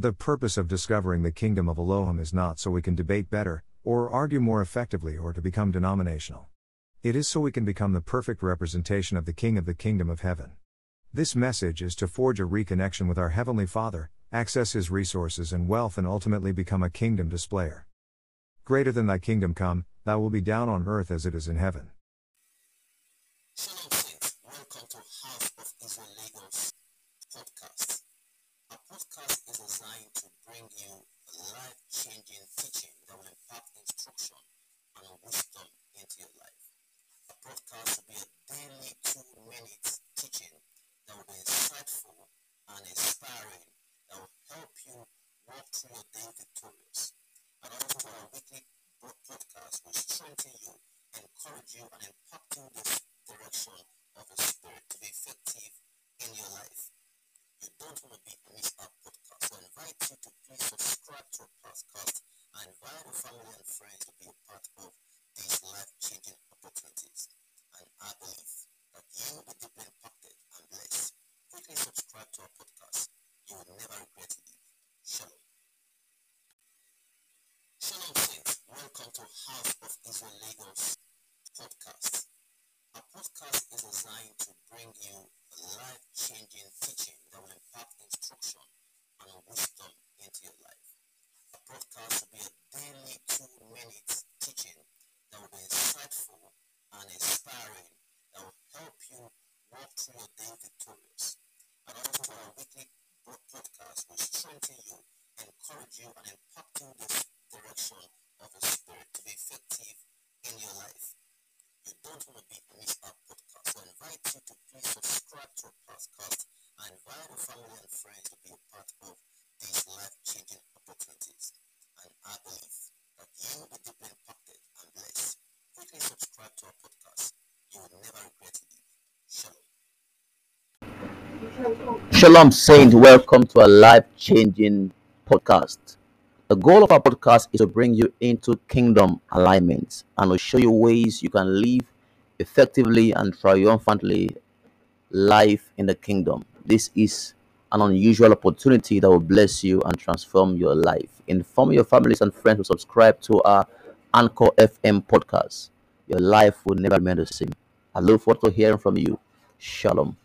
The purpose of discovering the kingdom of Elohim is not so we can debate better, or argue more effectively, or to become denominational. It is so we can become the perfect representation of the King of the kingdom of heaven. This message is to forge a reconnection with our Heavenly Father, access His resources and wealth, and ultimately become a kingdom displayer. Greater than thy kingdom come, thy will be down on earth as it is in heaven. Welcome to House of Israel Lagos podcast. Our podcast is designed to bring you life-changing teaching that will impact instruction and wisdom into your life. A podcast will be a daily two-minute teaching that will be insightful and inspiring that will help you walk through your day victorious. And also our weekly podcast will strengthen you, encourage you, and impact you the direction of the Spirit to be effective in your life. You don't want to be miss our podcast. I invite you to please subscribe to our podcast and invite your family and friends to be a part of these life-changing opportunities. And I believe that you will be deeply impacted and blessed. Quickly subscribe to our podcast. You will never regret it. Shalom. Shalom Saints, welcome to Of Lagos podcast. Our podcast is designed to bring you life-changing teaching that will impact instruction and wisdom into your life. A podcast will be a daily two-minute teaching that will be insightful and inspiring that will help you walk through your day victorious. And also our weekly podcast will strengthen you, encourage you, and impact you in the direction of the Spirit to be effective in your life. You don't want to be miss our podcast. So I invite you to please subscribe to our podcast and invite your family and friends to be a part of these life-changing opportunities. And I believe that you will be deeply impacted and blessed. Quickly subscribe to our podcast. You will never regret it. Shalom. Shalom, Saint. Welcome to a life changing podcast. The goal of our podcast is to bring you into kingdom alignment and to show you ways you can live effectively and triumphantly life in the kingdom. This is an unusual opportunity that will bless you and transform your life. Inform your families and friends to subscribe to our Anchor FM podcast. Your life will never remain the same. I look forward to hearing from you. Shalom.